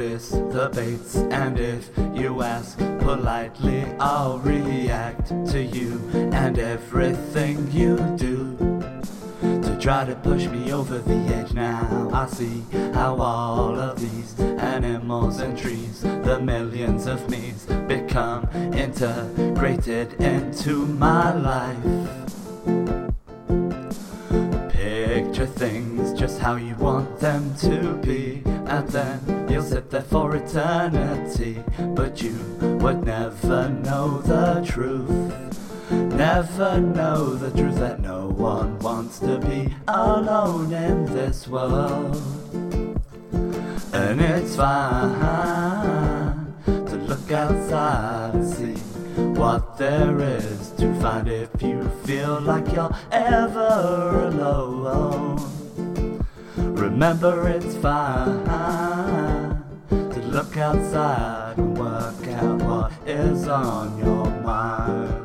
notice the baits, and if you ask politely, I'll react to you and everything you do to try to push me over the edge. Now I see how all of these animals and trees, the millions of me's, become integrated into my life. Things just how you want them to be, and then you'll sit there for eternity. But you would never know the truth. Never know the truth that no one wants to be alone in this world. And it's fine to look outside and see what there is to find if you feel like you're ever alone. Remember, it's fine to look outside and work out what is on your mind.